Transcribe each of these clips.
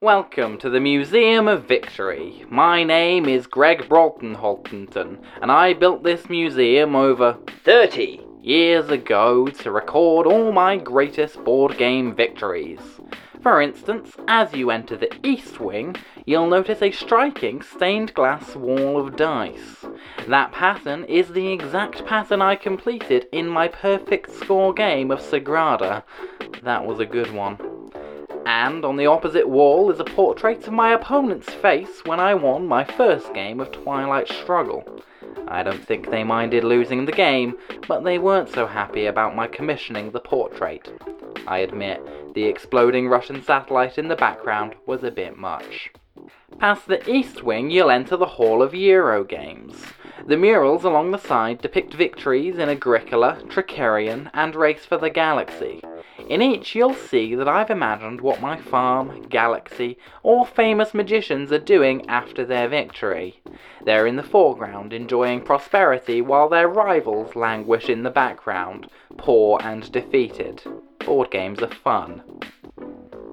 Welcome to the Museum of Victory. My name is Greg Broughton Holtonton, and I built this museum over 30 years ago to record all my greatest board game victories. For instance, as you enter the east wing, you'll notice a striking stained glass wall of dice. That pattern is the exact pattern I completed in my perfect score game of Sagrada. That was a good one. And on the opposite wall is a portrait of my opponent's face when I won my first game of Twilight Struggle. I don't think they minded losing the game, but they weren't so happy about my commissioning the portrait. I admit, the exploding Russian satellite in the background was a bit much. Past the east wing, you'll enter the Hall of Euro Games. The murals along the side depict victories in Agricola, Trickerion, and Race for the Galaxy. In each, you'll see that I've imagined what my farm, galaxy, or famous magicians are doing after their victory. They're in the foreground enjoying prosperity while their rivals languish in the background, poor and defeated. Board games are fun.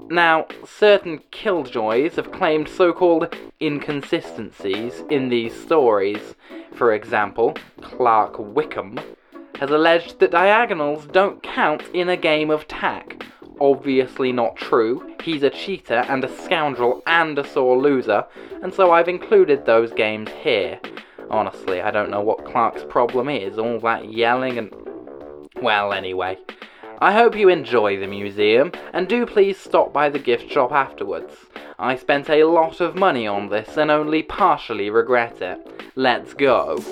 Now, certain killjoys have claimed so called inconsistencies in these stories. For example, Clark Wickham has alleged that diagonals don't count in a game of tack. Obviously not true. He's a cheater and a scoundrel and a sore loser, and so I've included those games here. Honestly, I don't know what Clark's problem is, all that yelling and. Well, anyway. I hope you enjoy the museum, and do please stop by the gift shop afterwards. I spent a lot of money on this and only partially regret it. Let's go.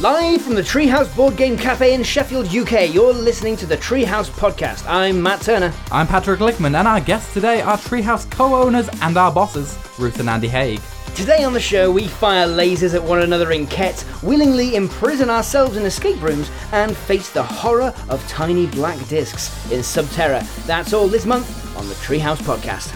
Live from the Treehouse Board Game Cafe in Sheffield, UK, you're listening to the Treehouse Podcast. I'm Matt Turner. I'm Patrick Lickman, and our guests today are Treehouse co owners and our bosses, Ruth and Andy Haig. Today on the show, we fire lasers at one another in Khet, willingly imprison ourselves in escape rooms, and face the horror of tiny black discs in Subterra. That's all this month on the Treehouse Podcast.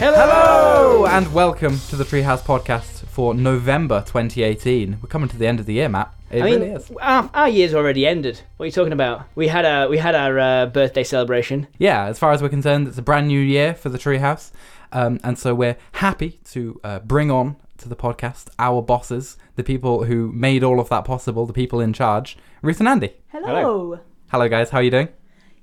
Hello! Hello, and welcome to the Treehouse Podcast for November 2018. We're coming to the end of the year, Matt. It I mean, really is. Our, our year's already ended. What are you talking about? We had a we had our uh, birthday celebration. Yeah, as far as we're concerned, it's a brand new year for the Treehouse, um, and so we're happy to uh, bring on to the podcast our bosses, the people who made all of that possible, the people in charge, Ruth and Andy. Hello. Hello, guys. How are you doing?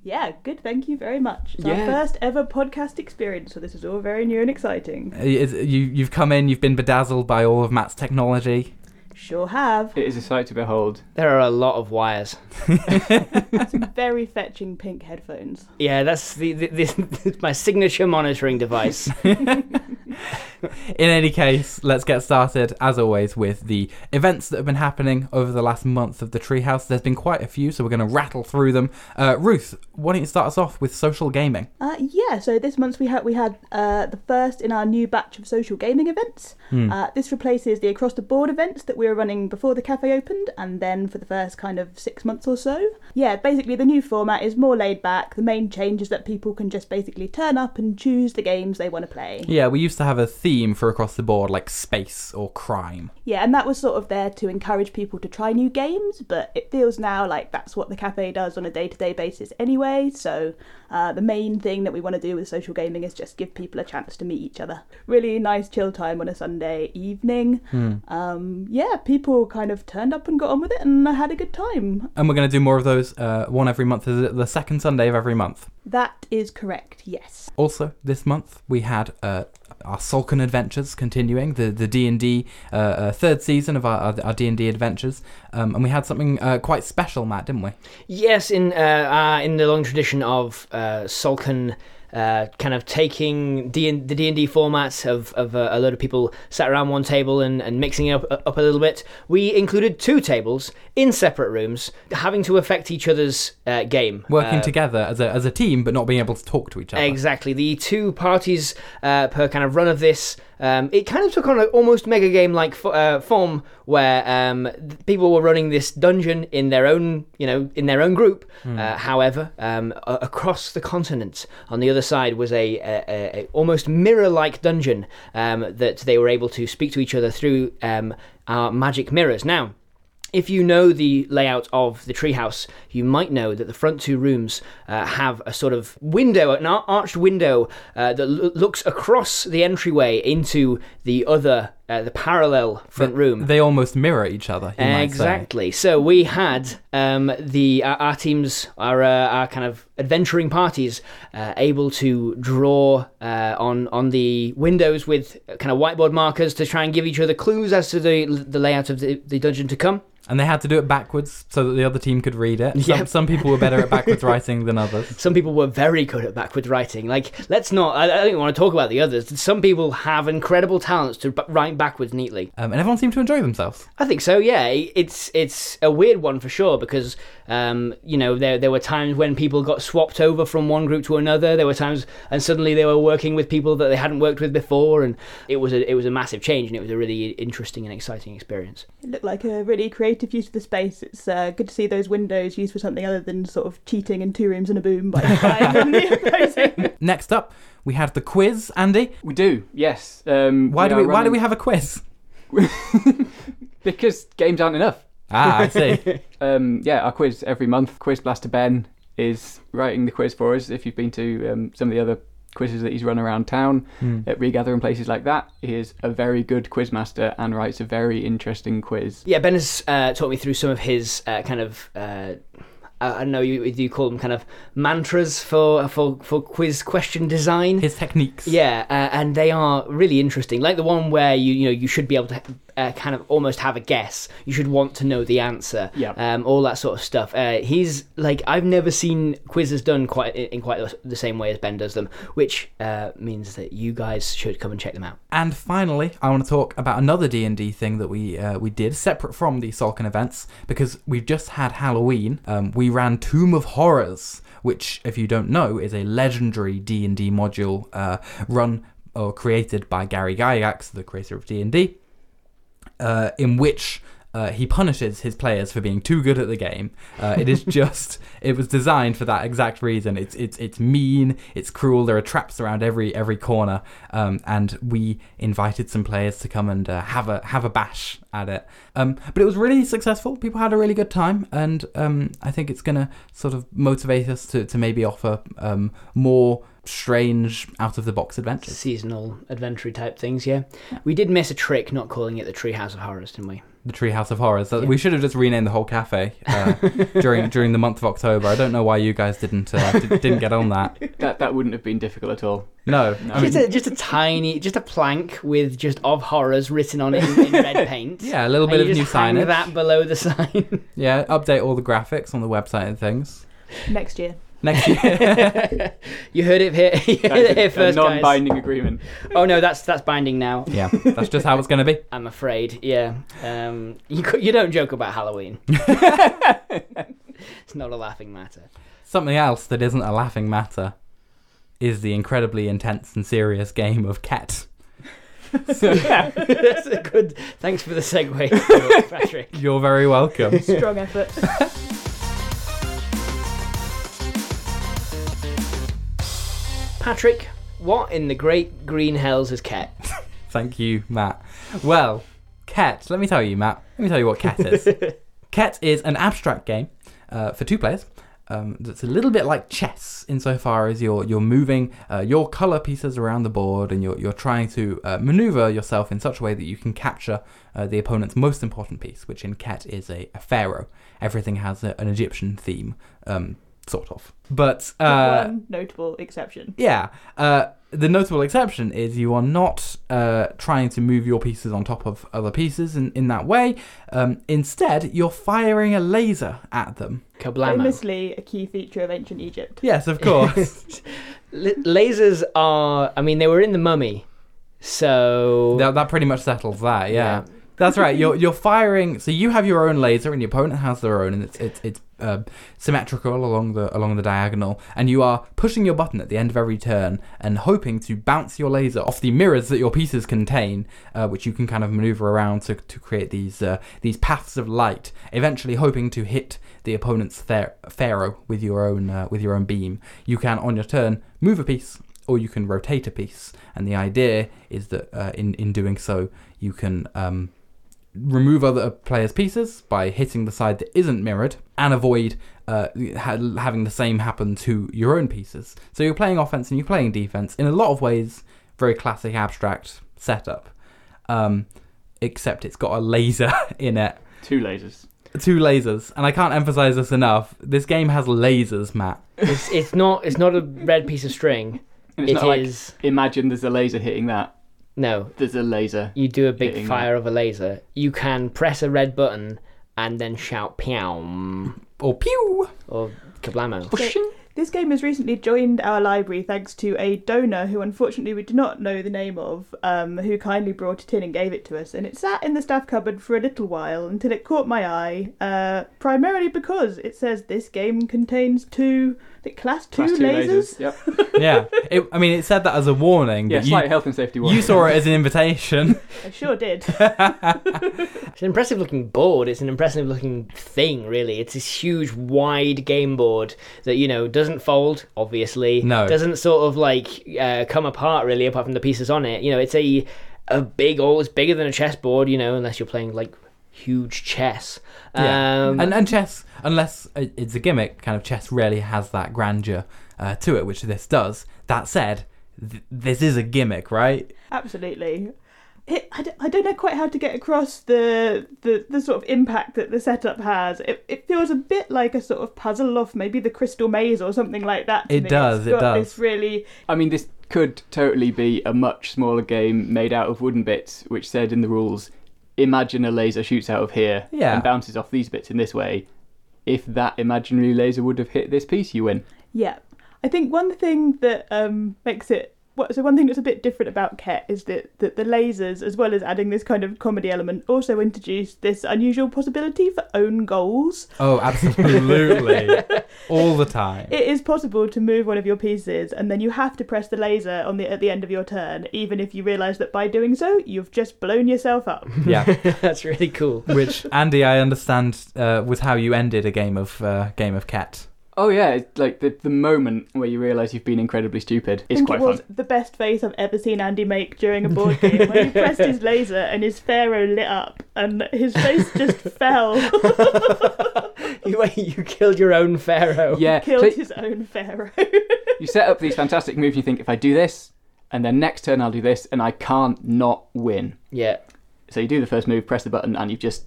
Yeah, good. Thank you very much. It's Yeah. our first ever podcast experience, so this is all very new and exciting. Uh, is- You you've come in, you've been bedazzled by all of Matt's technology. Sure have. It is a sight to behold. There are a lot of wires. Some very fetching pink headphones. Yeah, that's the, the, this, my signature monitoring device. In any case, let's get started, as always, with the events that have been happening over the last month of the Treehouse. There's been quite a few, so we're going to rattle through them. Uh, Ruth, why don't you start us off with social gaming? Uh, yeah, so this month we had we had uh, the first in our new batch of social gaming events. Uh, this replaces the across the board events that we were running before the cafe opened, and then for the first kind of six months or so. Yeah, basically the new format is more laid back. The main change is that people can just basically turn up and choose the games they want to play. Yeah, we used to have a theme for across the board, like space or crime. Yeah, and that was sort of there to encourage people to try new games, but it feels now like that's what the cafe does on a day to day basis anyway. So, uh, the main thing that we want to do with social gaming is just give people a chance to meet each other. Really nice chill time on a Sunday evening. Um, yeah, people kind of turned up and got on with it, and I had a good time. And we're going to do more of those, uh, one every month. Is it the second Sunday of every month? That is correct, yes. Also, this month we had uh, our Sulcan Adventures continuing the the D and D uh, uh, third season of our D and D adventures, um, and we had something uh, quite special, Matt, didn't we? yes, in uh, uh, in the long tradition of Sulcan. Uh, kind of taking D the D and D formats of, of uh, a lot of people sat around one table and, and mixing it up, up a little bit. We included two tables in separate rooms, having to affect each other's uh, game. Working Uh, together as a as a team, but not being able to talk to each other. Exactly. The two parties uh, per kind of run of this, um, it kind of took on an almost mega game like fo- uh, form where um, people were running this dungeon in their own, you know, in their own group. Uh, however, um, a- across the continent on the other side was a, a, a, almost mirror-like dungeon um, that they were able to speak to each other through um, our magic mirrors. Now. If you know the layout of the treehouse, you might know that the front two rooms uh, have a sort of window, an arched window uh, that lo- looks across the entryway into the other, uh, the parallel front room. They almost mirror each other. you might say. Exactly. So we had um, the our, our teams, our uh, our kind of adventuring parties, uh, able to draw uh, on on the windows with kind of whiteboard markers to try and give each other clues as to the the layout of the, the dungeon to come. And they had to do it backwards so that the other team could read it. Some, Yep. some people were better at backwards writing than others. Some people were very good at backwards writing. Like, let's not. I, I don't want to talk about the others. Some people have incredible talents to b- write backwards neatly. Um, and everyone seemed to enjoy themselves. I think so. Yeah, it's it's a weird one for sure because um, you know there there were times when people got swapped over from one group to another. There were times and suddenly they were working with people that they hadn't worked with before, and it was a it was a massive change and it was a really interesting and exciting experience. It looked like a really creative use of the space. It's uh, good to see those windows used for something other than sort of cheating in two rooms and a boom by buying the opposing. Next up, we had the quiz. Andy, We do, yes. Um, why do are we why do we have a quiz? Because games aren't enough. Ah, I see. Um, yeah, our quiz every month. Quiz Blaster Ben is writing the quiz for us. If you've been to um, some of the other quizzes that he's run around town Hmm. at Regather and places like that, he is a very good quiz master and writes a very interesting quiz. Yeah, Ben has uh, taught me through some of his uh, kind of. Uh, I don't know you you call them kind of mantras for for for quiz question design. His techniques. Yeah, uh, and they are really interesting. Like the one where you you know you should be able to uh, kind of almost have a guess. You should want to know the answer. Yeah. Um, all that sort of stuff. Uh, he's like I've never seen quizzes done quite in quite the same way as Ben does them, which uh, means that you guys should come and check them out. And finally, I want to talk about another D and D thing that we uh, we did separate from the Salkin events because we've just had Halloween. Um, we ran Tomb of Horrors, which, if you don't know, is a legendary D and D module uh, run or created by Gary Gygax, the creator of D and D, uh, in which. Uh, he punishes his players for being too good at the game. Uh, it is just, it was designed for that exact reason. It's it's it's mean, it's cruel. There are traps around every every corner, um, and we invited some players to come and uh, have a have a bash at it. Um, but it was really successful. People had a really good time, and um, I think it's gonna sort of motivate us to to maybe offer um, more strange out of the box adventures. Seasonal adventure type things. Yeah. We did miss a trick not calling it the Treehouse of Horrors, didn't we? The Treehouse of Horrors. That- Yeah. We should have just renamed the whole cafe uh, during during the month of October. I don't know why you guys didn't uh, di- didn't get on that. That that wouldn't have been difficult at all. No, No. I mean, just a just a tiny, just a plank with just of horrors written on it in, in red paint. yeah, a little And bit you of new just hang signage. that below the sign. Yeah, update all the graphics on the website and things. Next year. Next year. you heard it here, you heard That's it here first, a guys. non-binding agreement. Oh no, that's that's binding now. yeah, that's just how it's going to be. I'm afraid. Yeah. Um, you you don't joke about Halloween. it's not a laughing matter. Something else that isn't a laughing matter is the incredibly intense and serious game of Khet. Yeah, that's a good. Thanks for the segue, Patrick. You're very welcome. Strong effort. Patrick, what in the great green hells is Khet? Thank you, Matt. Well, Khet, let me tell you, Matt. Let me tell you what Khet is. Khet is an abstract game uh, for two players. Um, that's a little bit like chess insofar as you're you're moving uh, your color pieces around the board and you're you're trying to uh, maneuver yourself in such a way that you can capture uh, the opponent's most important piece, which in Khet is a, a pharaoh. Everything has a, an Egyptian theme, um, sort of. But uh, One notable exception. yeah. Uh, the notable exception is you are not uh, trying to move your pieces on top of other pieces in, in that way. Um, instead, you're firing a laser at them. Kablamo. Famously a key feature of ancient Egypt. Yes, of course. L- lasers are. I mean, they were in the Mummy, so that, that pretty much settles that. Yeah. That's right. You're you're firing. So you have your own laser, and your opponent has their own, and it's it's it's uh, symmetrical along the along the diagonal. And you are pushing your button at the end of every turn and hoping to bounce your laser off the mirrors that your pieces contain, uh, which you can kind of maneuver around to, to create these uh, these paths of light. Eventually, hoping to hit the opponent's ther- pharaoh with your own uh, with your own beam. You can on your turn move a piece or you can rotate a piece. And the idea is that uh, in in doing so, you can um, remove other players' pieces by hitting the side that isn't mirrored, and avoid uh, ha- having the same happen to your own pieces. So you're playing offense and you're playing defense in a lot of ways. Very classic abstract setup, um, except it's got a laser in it Two lasers. two lasers, and I can't emphasize this enough. This game has lasers, Matt. It's, it's not it's not a red piece of string. And it's It not is like imagine there's a laser hitting that. No. There's a laser. You do a big Hitting fire of a laser. You can press a red button and then shout "pew" Or pew. or "kablamo." So, this game has recently joined our library thanks to a donor who unfortunately we do not know the name of, um, who kindly brought it in and gave it to us. And it sat in the staff cupboard for a little while until it caught my eye, uh, primarily because it says this game contains two, the class two, Class two lasers. Yep. Yeah, it, I mean, it said that as a warning, Yeah, but slight you, health and safety warning. you saw it as an invitation. I sure did. It's an impressive looking board. It's an impressive looking thing, really. It's this huge, wide game board that you know doesn't fold, obviously. No. doesn't sort of like uh, come apart really, apart from the pieces on it. You know, it's a a big, oh, it's bigger than a chessboard. You know, unless you're playing like huge chess. Yeah. Um, and and chess, unless it's a gimmick, kind of chess rarely has that grandeur uh, to it, which this does. That said, th- this is a gimmick, right? Absolutely. It, I, d- I don't know quite how to get across the, the, the sort of impact that the setup has. It, it feels a bit like a sort of puzzle of maybe the Crystal Maze or something like that. to It me. does, It's it got does. This really I mean, this could totally be a much smaller game made out of wooden bits, which said in the rules, imagine a laser shoots out of here Yeah. and bounces off these bits in this way. If that imaginary laser would have hit this piece, you win. Yeah, I think one thing that um, makes it what so one thing that's a bit different about Khet is that, that the lasers, as well as adding this kind of comedy element, also introduce this unusual possibility for own goals. Oh, absolutely, all the time. It is possible to move one of your pieces, and then you have to press the laser on the at the end of your turn, even if you realise that by doing so you've just blown yourself up. yeah, that's really cool. which Andy, I understand, uh, was how you ended a game of uh, game of Khet. Oh yeah, it's like the the moment where you realise you've been incredibly stupid I is think quite it was fun. the best face I've ever seen Andy make during a board game when he pressed his laser and his pharaoh lit up and his face just fell. you, you killed your own pharaoh. Yeah, Killed so his own pharaoh. you set up these fantastic moves. You think if I do this, and then next turn I'll do this, and I can't not win. Yeah. So you do the first move, press the button, and you've just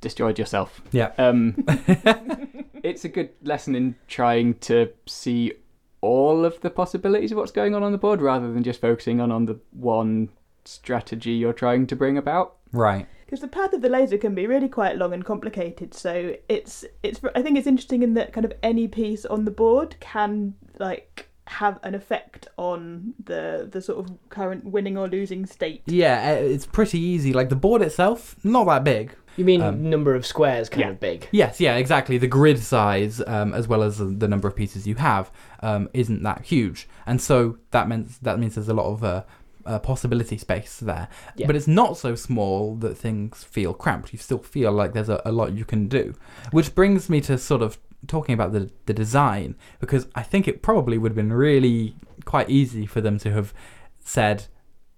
destroyed yourself. Yeah. Um, it's a good lesson in trying to see all of the possibilities of what's going on on the board rather than just focusing on on the one strategy you're trying to bring about. Right. because the path of the laser can be really quite long and complicated. So it's it's I think it's interesting in that kind of any piece on the board can like have an effect on the the sort of current winning or losing state. Yeah, uh, it's pretty easy. Like the board itself, not that big. You mean Um, number of squares kind yeah. of big? Yes, yeah, exactly. The grid size, um, as well as the number of pieces you have, um, isn't that huge, and so that means that means there's a lot of uh, uh, possibility space there. Yeah. But it's not so small that things feel cramped. You still feel like there's a, a lot you can do, which brings me to sort of talking about the the design because I think it probably would have been really quite easy for them to have said.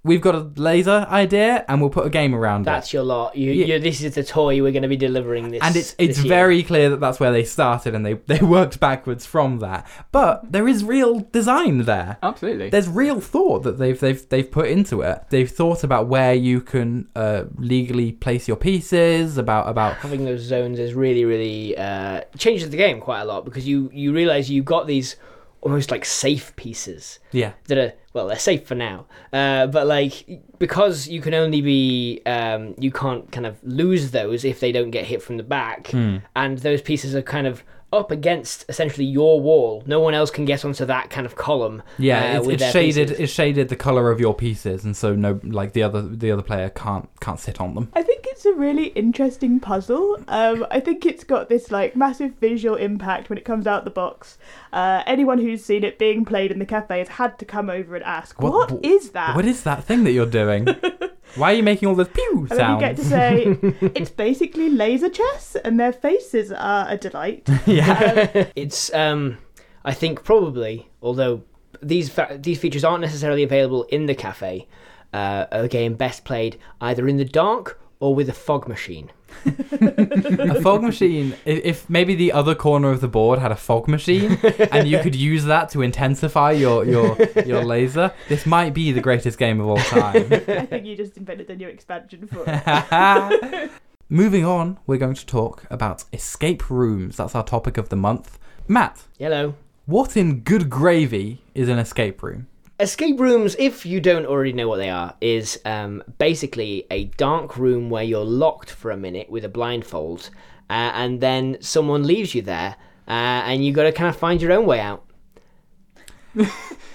We've got a laser idea, and we'll put a game around it. That's your lot. You, Yeah. you, this is the toy we're going to be delivering this. and it's it's this year. very clear that that's where they started and they, they worked backwards from that but there is real design there Absolutely. there's real thought that they've they've they've put into it they've thought about where you can uh, legally place your pieces about about having those zones is really really uh, changes the game quite a lot because you you realize you've got these almost like safe pieces yeah that are well they're safe for now uh, but like because you can only be um, you can't kind of lose those if they don't get hit from the back Hmm. and those pieces are kind of up against essentially your wall no one else can get onto that kind of column yeah uh, it's, with it's their shaded pieces. it's shaded the color of your pieces and so no like the other the other player can't can't sit on them I think it's a really interesting puzzle. Um, I think it's got this like massive visual impact when it comes out the box. Uh, anyone who's seen it being played in the cafe has had to come over and ask, What- "What is that?" what is that thing that you're doing why are you making all those pew and then you get to say it's basically laser chess, and their faces are a delight. yeah it's um i think probably although these fa- these features aren't necessarily available in the cafe uh, a game best played either in the dark or with a fog machine? a fog machine. i- If maybe the other corner of the board had a fog machine, and you could use that to intensify your your your laser, this might be the greatest game of all time. I think you just invented a new expansion for it. Moving on, we're going to talk about escape rooms. That's our topic of the month. Matt, Hello. what in good gravy is an escape room? Escape rooms, if you don't already know what they are, is um, basically a dark room where you're locked for a minute with a blindfold, uh, and then someone leaves you there, uh, and you got to kind of find your own way out.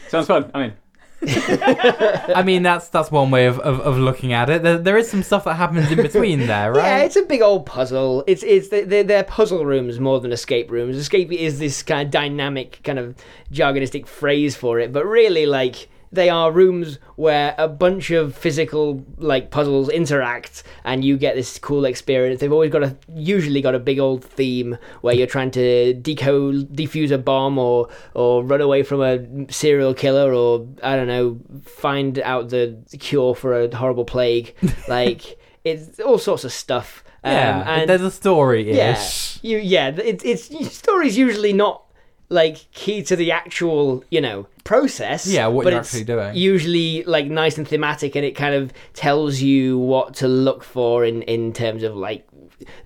Sounds fun. I mean, I mean, that's that's one way of, of, of looking at it. There, there is some stuff that happens in between there, right? Yeah, it's a big old puzzle. It's it's they're, they're puzzle rooms more than escape rooms. Escape is this kind of dynamic, kind of jargonistic phrase for it, but really, like they are rooms where a bunch of physical like puzzles interact, and you get this cool experience. They've always got a usually got a big old theme where you're trying to decode, defuse a bomb, or or run away from a serial killer, or I don't know, find out the cure for a horrible plague. Like it's all sorts of stuff. Um, yeah, and there's a story yeah, you yeah, it, it's story's usually not like key to the actual you know process. Yeah, what but you're it's actually doing. Usually like nice and thematic, and it kind of tells you what to look for in in terms of like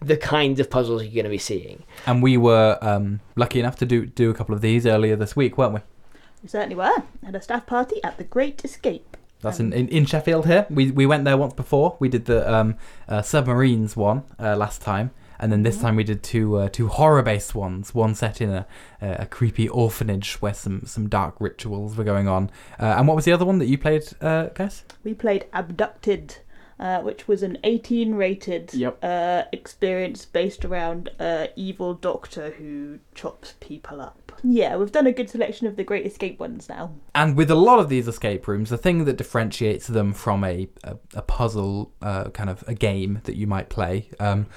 the kinds of puzzles you're going to be seeing. And we were um, lucky enough to do do a couple of these earlier this week, weren't we? We certainly were. At a staff party at the Great Escape. That's in, in, in Sheffield here. We we went there once before. We did the um, uh, submarines one uh, last time, and then this time we did two uh, two horror based ones. One set in a, a creepy orphanage where some, some dark rituals were going on. Uh, and what was the other one that you played, uh, guys? We played Abducted, uh, which was an 18 rated Yep. uh, experience based around a evil doctor who chops people up. Yeah, we've done a good selection of the Great Escape ones now. And with a lot of these escape rooms, the thing that differentiates them from a a, a puzzle uh, kind of a game that you might play um,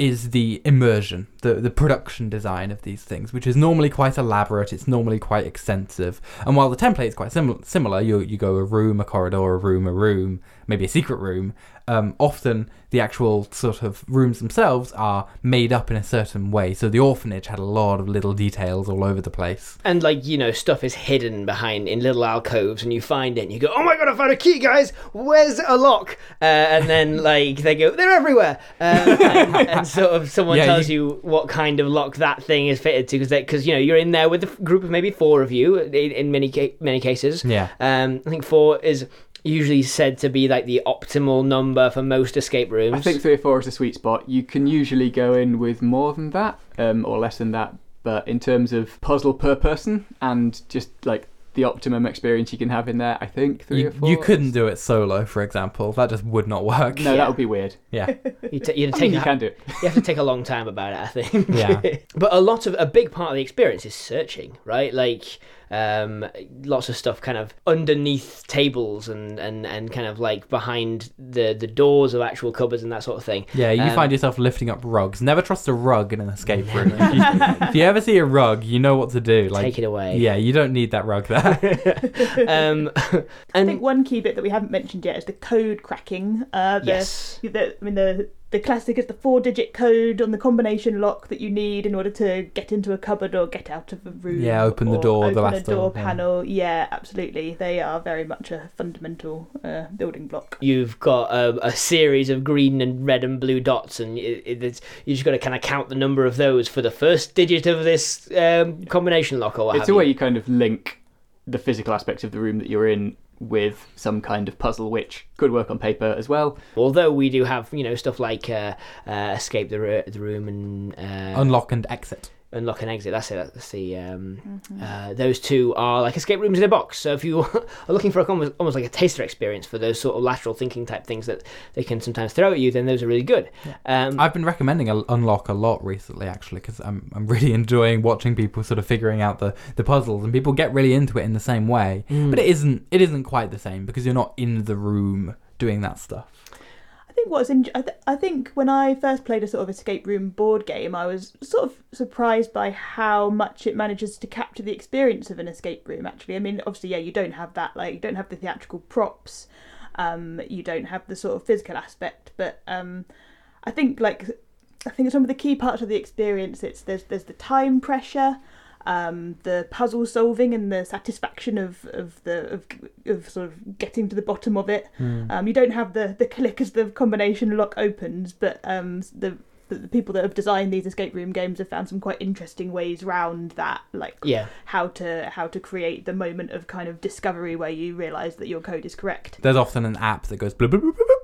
is the immersion, the the production design of these things, which is normally quite elaborate. It's normally quite extensive. And while the template is quite sim- similar, you you go a room, a corridor, a room, a room, maybe a secret room. Um, often the actual sort of rooms themselves are made up in a certain way. So the orphanage had a lot of little details all over the place. And like you know, stuff is hidden behind in little alcoves, and you find it, and you go, "Oh my god, I found a key, guys! Where's a lock?" Uh, and then like they go, "They're everywhere," uh, and, and sort of someone Yeah, tells you... what kind of lock that thing is fitted to, because because you know you're in there with a group of maybe four of you in, in many ca- many cases. Yeah. Um, I think four is usually said to be like the optimal number for most escape rooms. I think three or four is a sweet spot. You can usually go in with more than that, um, or less than that. But in terms of puzzle per person and just like the optimum experience you can have in there, I think three You, or four. you couldn't do it solo, for example. That just would not work. No, Yeah. that would be weird. Yeah. you, t- you I take mean, you a- can do it. you have to take a long time about it, I think. Yeah. but a lot of a big part of the experience is searching, right? Like um, lots of stuff kind of underneath tables and, and, and kind of like behind the, the doors of actual cupboards and that sort of thing. Yeah, you Um, find yourself lifting up rugs. Never trust a rug in an escape room. if, you, if you ever see a rug, you know what to do. Like, Take it away. Yeah, you don't need that rug there. um, I think one key bit that we haven't mentioned yet is the code cracking. Uh, the, yes, the, I mean, the the classic is the four-digit code on the combination lock that you need in order to get into a cupboard or get out of a room. Yeah, open the door, Open the a last door door, yeah. panel. Yeah. absolutely. They are very much a fundamental uh, building block. you've got a, a series of green and red and blue dots, and it, it, it's, you just got to kind of count the number of those for the first digit of this um, combination lock or what It's have a way you. you kind of link the physical aspects of the room that you're in with some kind of puzzle, which could work on paper as well. Although we do have, you know, stuff like uh, uh, escape the, ro- the room and uh, Unlock and exit. Unlock and exit. That's it. That's the um, uh, those two are like escape rooms in a box. So if you are looking for a, almost, almost like a taster experience for those sort of lateral thinking type things that they can sometimes throw at you, then those are really good. Um, I've been recommending a, Unlock a lot recently, actually, because I'm, I'm really enjoying watching people sort of figuring out the, the puzzles, and people get really into it in the same way. Mm. But it isn't it isn't quite the same because you're not in the room doing that stuff. Think what's in, I, th- I think when I first played a sort of escape room board game, I was sort of surprised by how much it manages to capture the experience of an escape room. Actually, I mean, obviously, yeah, you don't have that, like, you don't have the theatrical props. Um, you don't have the sort of physical aspect, but um, I think like I think some of the key parts of the experience it's there's there's the time pressure, um, the puzzle solving and the satisfaction of, of the of, of sort of getting to the bottom of it. Um, you don't have the the click as the combination lock opens, but um, the the people that have designed these escape room games have found some quite interesting ways round that, like Yeah. how to how to create the moment of kind of discovery where you realise that your code is correct. There's often an app that goes blah, blah, blah, blah, blah.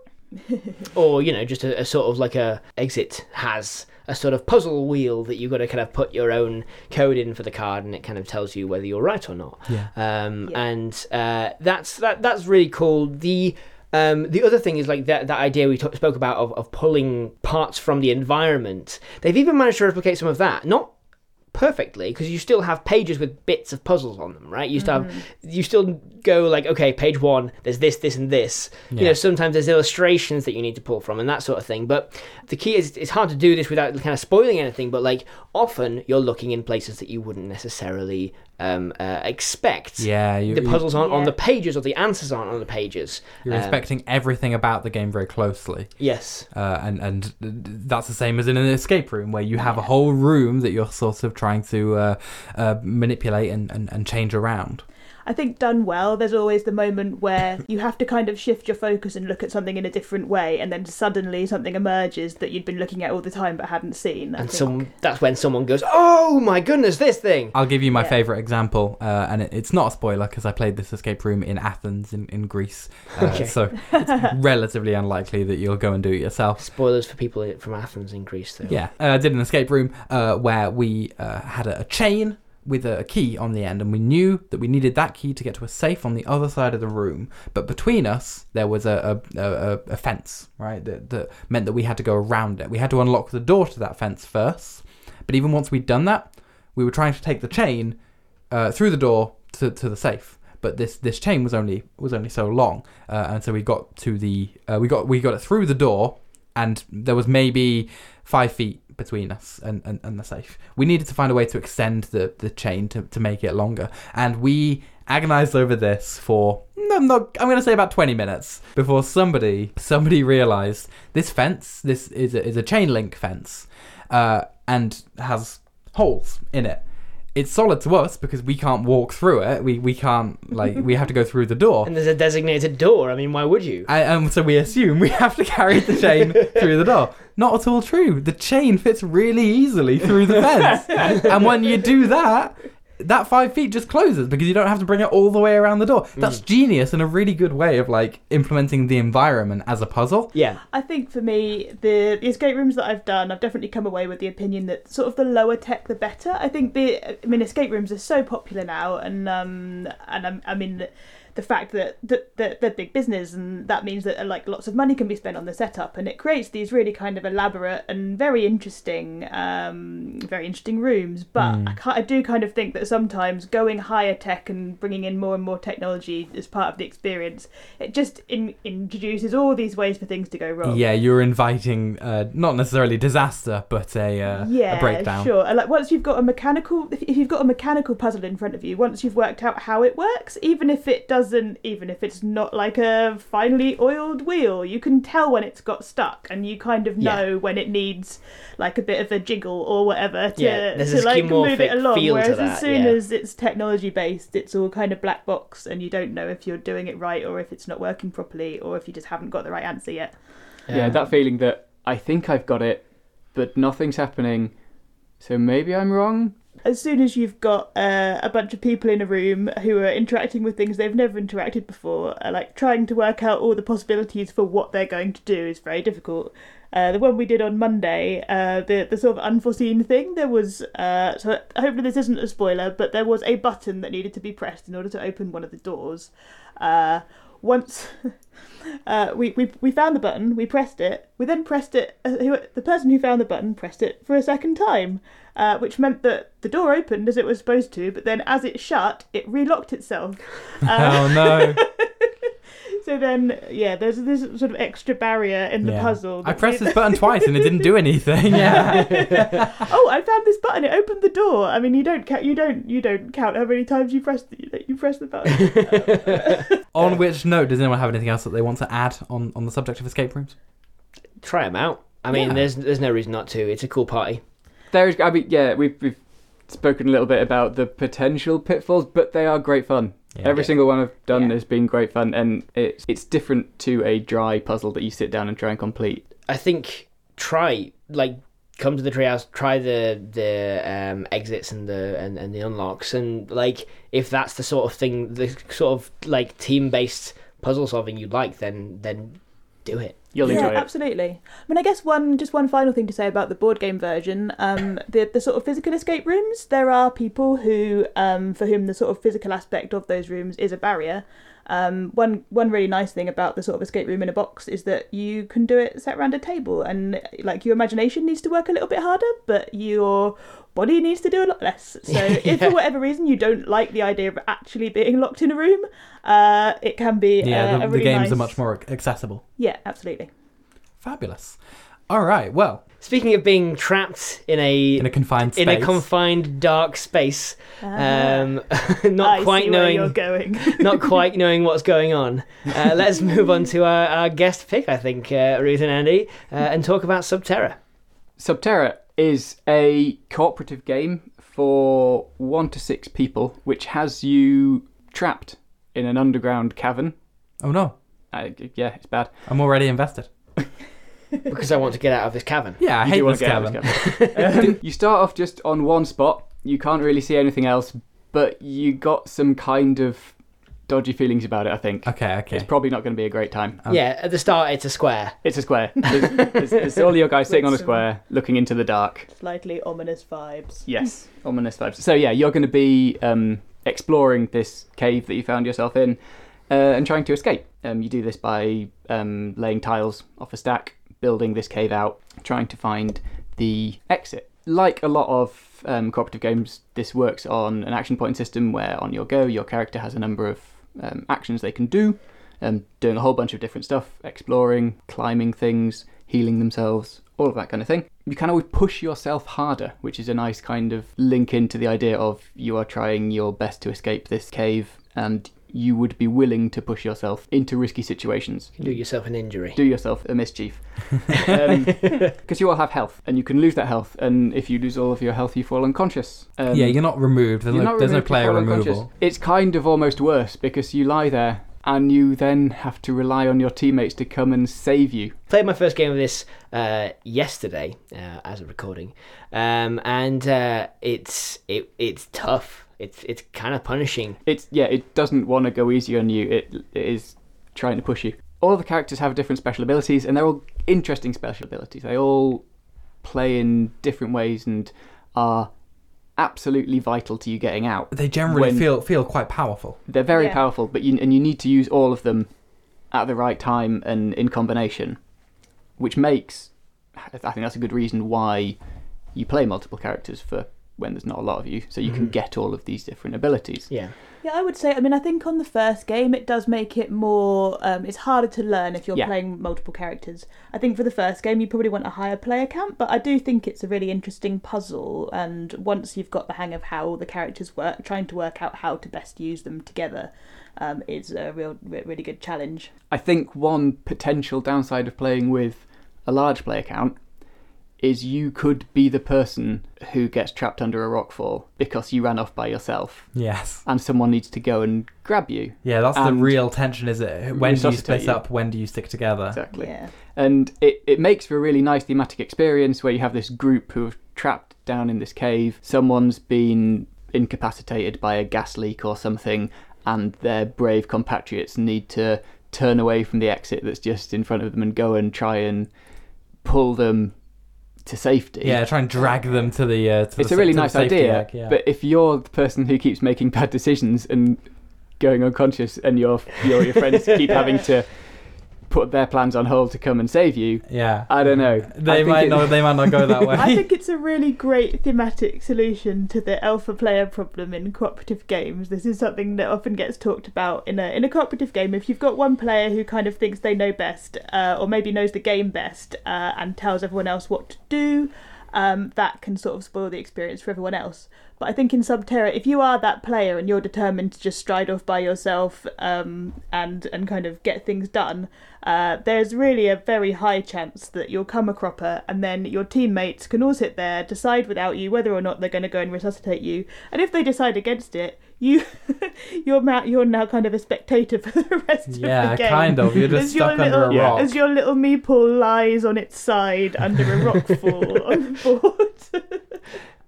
or you know just a, a sort of like a exit has a sort of puzzle wheel that you've got to kind of put your own code in for the card and it kind of tells you whether you're right or not Yeah. um, Yeah. and uh, that's that that's really cool the um, the other thing is like that that idea we t- spoke about of, of pulling parts from the environment they've even managed to replicate some of that not perfectly because you still have pages with bits of puzzles on them right? You still have mm-hmm. you still go like okay page one there's this this and this. You know sometimes there's illustrations that you need to pull from and that sort of thing but the key is it's hard to do this without kind of spoiling anything but like often you're looking in places that you wouldn't necessarily um, uh, expect Yeah, you, the you- puzzles aren't on the pages or the answers aren't on the pages you're Um, inspecting everything about the game very closely. yes Uh, and and that's the same as in an escape room where you have a whole room that you're sort of trying to uh, uh, manipulate and, and, and change around. I think done well, there's always the moment where you have to kind of shift your focus and look at something in a different way, and then suddenly something emerges that you'd been looking at all the time but hadn't seen. I and think. some that's when someone goes oh my goodness this thing I'll give you my Yeah. favorite example, uh, and it, it's not a spoiler because I played this escape room in Athens in, in Greece. Uh, Okay. So it's relatively unlikely that you'll go and do it yourself. spoilers for people from athens in greece though Yeah, uh, I did an escape room uh, where we uh, had a, a chain with a, key on the end, and we knew that we needed that key to get to a safe on the other side of the room. But between us, there was a, a, a, a fence, right? That, that meant that we had to go around it. We had to unlock the door to that fence first. But even once we'd done that, we were trying to take the chain uh, through the door to, to the safe. But this, this chain was only was only so long, uh, and so we got to the uh, we got we got it through the door, and there was maybe five feet between us and, and, and the safe. We needed to find a way to extend the, the chain to, to make it longer. And we agonized over this for no, I'm not I'm gonna say about twenty minutes before somebody somebody realized this fence, this is a, is a chain link fence, uh, and has holes in it. It's solid to us because we can't walk through it. We we can't like we have to go through the door. and there's a designated door i mean why would you And, and um, so we assume we have to carry the chain through the door. Not at all true. The chain fits really easily through the fence. and when you do that, that five feet just closes because you don't have to bring it all the way around the door. That's genius and a really good way of like implementing the environment as a puzzle. yeah I think for me, the, the escape rooms that I've done, I've definitely come away with the opinion that sort of the lower tech, the better. I think the, I mean, escape rooms are so popular now, and um, and I'm, I mean, the fact that, that, that they're big business, and that means that uh, like lots of money can be spent on the setup, and it creates these really kind of elaborate and very interesting, um, very interesting rooms. But I, ca- I do kind of think that sometimes going higher tech and bringing in more and more technology as part of the experience, it just in, introduces all these ways for things to go wrong. Yeah, you're inviting uh, not necessarily disaster, but a, uh, yeah, a breakdown. sure. Like once you've got a mechanical, if, you've got a mechanical puzzle in front of you, once you've worked out how it works, even if it doesn't, even if it's not like a finely oiled wheel, you can tell when it's got stuck, and you kind of Yeah. know when it needs like a bit of a jiggle or whatever to, Yeah, to like move it along. Whereas that, as soon yeah. as it's technology based, it's all kind of black box, and you don't know if you're doing it right or if it's not working properly or if you just haven't got the right answer yet. Yeah, that feeling that I think I've got it, but nothing's happening. So maybe I'm wrong. As soon as you've got uh, a bunch of people in a room who are interacting with things they've never interacted before, uh, like trying to work out all the possibilities for what they're going to do is very difficult. Uh, the one we did on Monday, uh, the the sort of unforeseen thing, there was uh, so hopefully this isn't a spoiler, but there was a button that needed to be pressed in order to open one of the doors. Uh, once uh, we, we we found the button, we pressed it. We then pressed it. Uh, who, the person who found the button pressed it for a second time, uh, which meant that the door opened as it was supposed to, but then as it shut, it relocked itself. Uh, Oh no. So then, yeah, there's this sort of extra barrier in the Yeah. puzzle. I pressed we- this button twice and it didn't do anything. Yeah. oh, I found this button. It opened the door. I mean, you don't count. You don't. You don't count how many times you press the, you press the button. on which note, does anyone have anything else that they want to add on, on the subject of escape rooms? Try them out. I mean, Yeah. there's there's no reason not to. It's a cool party. There is, I mean, yeah, we've, we've spoken a little bit about the potential pitfalls, but they are great fun. Yeah. Every single one I've done Yeah. has been great fun, and it's it's different to a dry puzzle that you sit down and try and complete. I think try like come to the treehouse, try the the um, exits and the and, and the unlocks, and like if that's the sort of thing, the sort of like team based puzzle solving you'd like, then then do it. You'll yeah, enjoy it. absolutely. I mean, I guess one just one final thing to say about the board game version. Um, the the sort of physical escape rooms. There are people who, um, for whom the sort of physical aspect of those rooms is a barrier. Um, one one really nice thing about the sort of escape room in a box is that you can do it set around a table, and like your imagination needs to work a little bit harder, but your body needs to do a lot less. So if for whatever reason you don't like the idea of actually being locked in a room, uh, it can be Yeah, the, a really the games nice... are much more accessible. Yeah, absolutely. Fabulous. All right. Well, Speaking of being trapped in a in a confined space. in a confined dark space, um, not I quite see you're knowing going. not quite knowing what's going on. Uh, let's move on to our, our guest pick, I think, uh, Ruth and Andy, uh, and talk about Subterra. Subterra is a cooperative game for one to six people, which has you trapped in an underground cavern. oh no, Uh, yeah, it's bad. I'm already invested. Because I want to get out of this cavern. Yeah, I You hate this get out of cabin. this cavern. Um, you start off just on one spot. You can't really see anything else, but you got some kind of dodgy feelings about it. I think Okay, okay. it's probably not going to be a great time. Um, yeah, at the start it's a square. It's a square. It's, there's, there's all your guys sitting on a square, looking into the dark. Slightly ominous vibes. Yes, ominous vibes. So yeah, you're going to be um, exploring this cave that you found yourself in uh, and trying to escape. Um, you do this by um, laying tiles off a stack, building this cave out, trying to find the exit. Like a lot of um, cooperative games, this works on an action point system where on your go, your character has a number of um, actions they can do, um, doing a whole bunch of different stuff, exploring, climbing things, healing themselves, all of that kind of thing. You can always push yourself harder, which is a nice kind of link into the idea of you are trying your best to escape this cave and you would be willing to push yourself into risky situations. Do yourself an injury. Do yourself a mischief. Because you all have health, and you can lose that health, and if you lose all of your health, you fall unconscious. Um, yeah, you're not removed. There's no, not there's no removed, you player removal. It's kind of almost worse because you lie there and you then have to rely on your teammates to come and save you. Played my first game of this uh, yesterday uh, as a recording, um, and uh, it's it, it's tough. It's it's kind of punishing. It's yeah, it doesn't want to go easy on you. It, it is trying to push you. All of the characters have different special abilities, and they're all interesting special abilities. They all play in different ways and are absolutely vital to you getting out. They generally When- feel feel quite powerful. They're very Yeah. powerful, but you and you need to use all of them at the right time and in combination, which makes I think that's a good reason why you play multiple characters for when there's not a lot of you, so you can mm-hmm. get all of these different abilities. Yeah, Yeah, I would say. I mean, I think on the first game, it does make it more. Um, it's harder to learn if you're Yeah. playing multiple characters. I think for the first game, you probably want a higher player count, but I do think it's a really interesting puzzle. And once you've got the hang of how all the characters work, trying to work out how to best use them together um, is a real, really good challenge. I think one potential downside of playing with a large player count is you could be the person who gets trapped under a rockfall because you ran off by yourself Yes. and someone needs to go and grab you. Yeah, that's the real tension, is it? When do you split you. up? When do you stick together? Exactly. Yeah. And it, it makes for a really nice thematic experience where you have this group who are trapped down in this cave. Someone's been incapacitated by a gas leak or something, and their brave compatriots need to turn away from the exit that's just in front of them and go and try and pull them to safety. Yeah, try and drag them to the. Uh, to It's the, a really nice idea, yeah. but if you're the person who keeps making bad decisions and going unconscious, and your your your friends keep having to put their plans on hold to come and save you. Yeah. I don't know. They might it- not. They might not go that way. I think it's a really great thematic solution to the alpha player problem in cooperative games. This is something that often gets talked about in a in a cooperative game. If you've got one player who kind of thinks they know best, uh, or maybe knows the game best, uh, and tells everyone else what to do, um, that can sort of spoil the experience for everyone else. But I think in Subterra, if you are that player and you're determined to just stride off by yourself um, and and kind of get things done, uh, there's really a very high chance that you'll come a cropper, and then your teammates can all sit there, decide without you whether or not they're going to go and resuscitate you. And if they decide against it, you you're ma- you're now kind of a spectator for the rest of yeah, the game. kind of. You're just As your stuck under little- a rock. As your little meeple lies on its side under a rock fall on the board.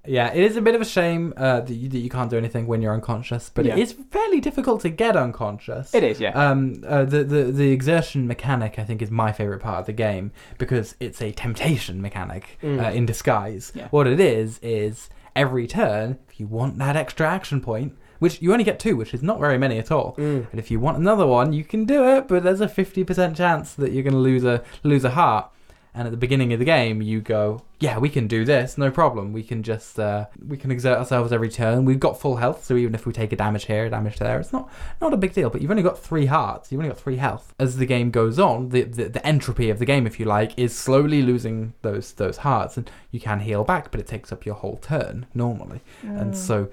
Yeah, it is a bit of a shame uh, that, you, that you can't do anything when you're unconscious, but Yeah. it is fairly difficult to get unconscious. It is, yeah. Um, uh, the, the the exertion mechanic, I think, is my favorite part of the game because it's a temptation mechanic Mm. uh, in disguise. Yeah. What it is is every turn, if you want that extra action point, which you only get two, which is not very many at all. Mm. But if you want another one, you can do it, but there's a fifty percent chance that you're going to lose a lose a heart. And at the beginning of the game, you go, "Yeah, we can do this, no problem. We can just uh, we can exert ourselves every turn. We've got full health, so even if we take a damage here, a damage there, it's not not a big deal. But you've only got three hearts. You've only got three health. As the game goes on, the, the the entropy of the game, if you like, is slowly losing those those hearts, and you can heal back, but it takes up your whole turn normally. And so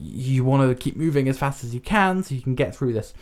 you want to keep moving as fast as you can, so you can get through this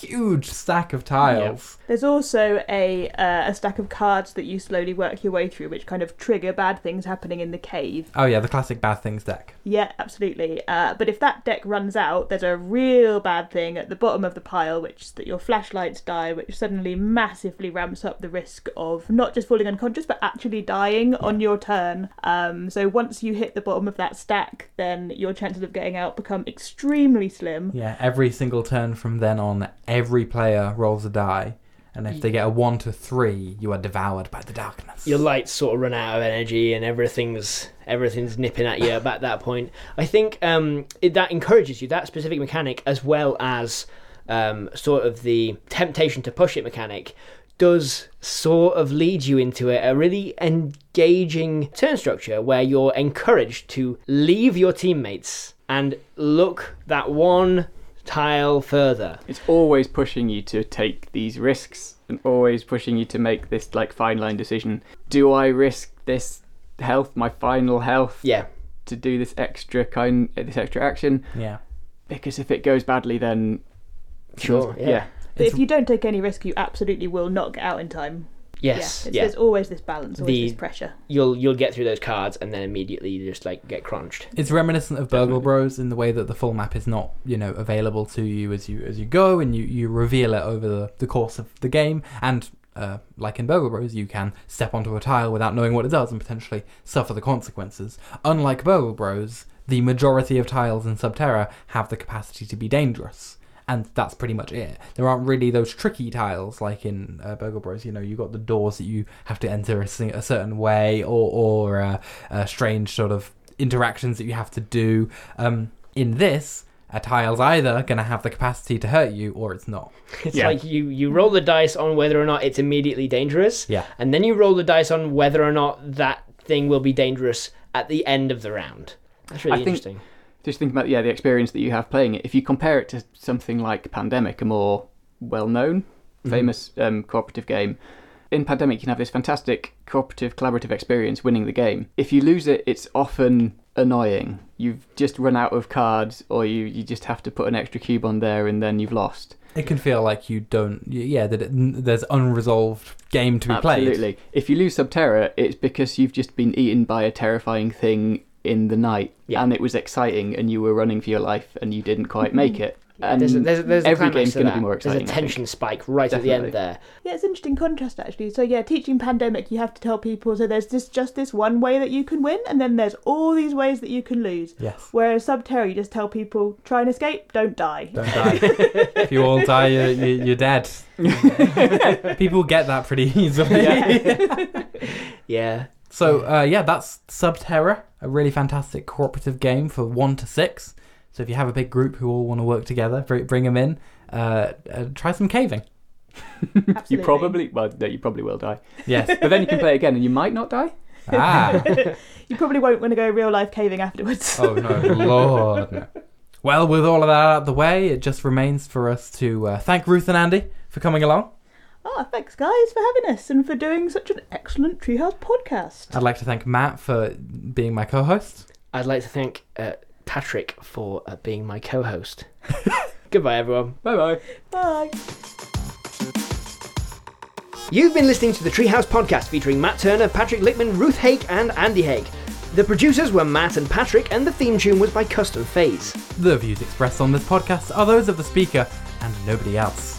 huge stack of tiles. There's also a uh, a stack of cards that you slowly work your way through, which kind of trigger bad things happening in the cave. Oh yeah, the classic bad things deck. Yeah, absolutely. Uh, but if that deck runs out, there's a real bad thing at the bottom of the pile, which is that your flashlights die, which suddenly massively ramps up the risk of not just falling unconscious, but actually dying on your turn. Um, so once you hit the bottom of that stack, then your chances of getting out become extremely slim. Yeah, every single turn from then on, every player rolls a die, and if they get a one to three, you are devoured by the darkness. your lights sort of run out of energy and everything's everything's nipping at you at that point. I think um, it, that encourages you that specific mechanic as well as um, sort of the temptation to push it mechanic does sort of lead you into a, a really engaging turn structure where you're encouraged to leave your teammates and look that one tile further. It's always pushing you to take these risks and always pushing you to make this like fine line decision. Do I risk this health, my final health, Yeah. to do this extra kind uh, this extra action? yeah. Because if it goes badly then Sure, yeah. yeah. But if you don't take any risk, you absolutely will not get out in time. Yes. yeah, yeah. There's always this balance, always The- this pressure. You'll you'll get through those cards and then immediately you just like get crunched. It's reminiscent of Burgle Bros in the way that the full map is not, you know, available to you as you as you go, and you, you reveal it over the, the course of the game. And uh, like in Burgle Bros, you can step onto a tile without knowing what it does and potentially suffer the consequences. Unlike Burgle Bros, the majority of tiles in Subterra have the capacity to be dangerous. And that's pretty much it. There aren't really those tricky tiles like in uh, Burgle Bros. You know, you've got the doors that you have to enter a, a certain way, or or uh, uh, strange sort of interactions that you have to do. Um, in this, a tile's either going to have the capacity to hurt you, or it's not. It's Yeah. like you you roll the dice on whether or not it's immediately dangerous, Yeah. and then you roll the dice on whether or not that thing will be dangerous at the end of the round. That's really I think- interesting. Just thinking about yeah, the experience that you have playing it. If you compare it to something like Pandemic, a more well-known, Mm-hmm. famous um, cooperative game, in Pandemic you can have this fantastic cooperative, collaborative experience winning the game. If you lose it, it's often annoying. You've just run out of cards, or you you just have to put an extra cube on there, and then you've lost. It can feel like you don't. Yeah, that it, n- there's unresolved game to be played. Absolutely. If you lose Subterra, it's because you've just been eaten by a terrifying thing in the night, Yeah. and it was exciting, and you were running for your life, and you didn't quite make it. And There's a, there's a, there's every climax game's going to be more exciting. There's a I think. tension spike right at the end there. Yeah, it's an interesting contrast actually. So yeah, teaching pandemic, you have to tell people so there's this just this one way that you can win, and then there's all these ways that you can lose. Yes. Whereas Subterra, you just tell people try and escape, don't die. Don't die. if you all die, you're, you're you're dead. People get that pretty easily. Yeah. So uh, yeah, that's sub Subterra, a really fantastic cooperative game for one to six. So if you have a big group who all want to work together, bring, bring them in. Uh, uh, try some caving. Absolutely. You probably well, no, you probably will die, Yes. but then you can play again, and you might not die. ah. You probably won't want to go real life caving afterwards. Oh no, Lord. no. Well, with all of that out of the way, it just remains for us to uh, thank Ruth and Andy for coming along. Ah, thanks guys for having us and for doing such an excellent Treehouse podcast. I'd like to thank Matt for being my co-host. I'd like to thank uh, Patrick for uh, being my co-host. Goodbye, everyone. Bye bye. Bye. You've been listening to the Treehouse podcast featuring Matt Turner, Patrick Lickman, Ruth Hake, and Andy Hake. The producers were Matt and Patrick, and the theme tune was by Custom Phase. The views expressed on this podcast are those of the speaker and nobody else.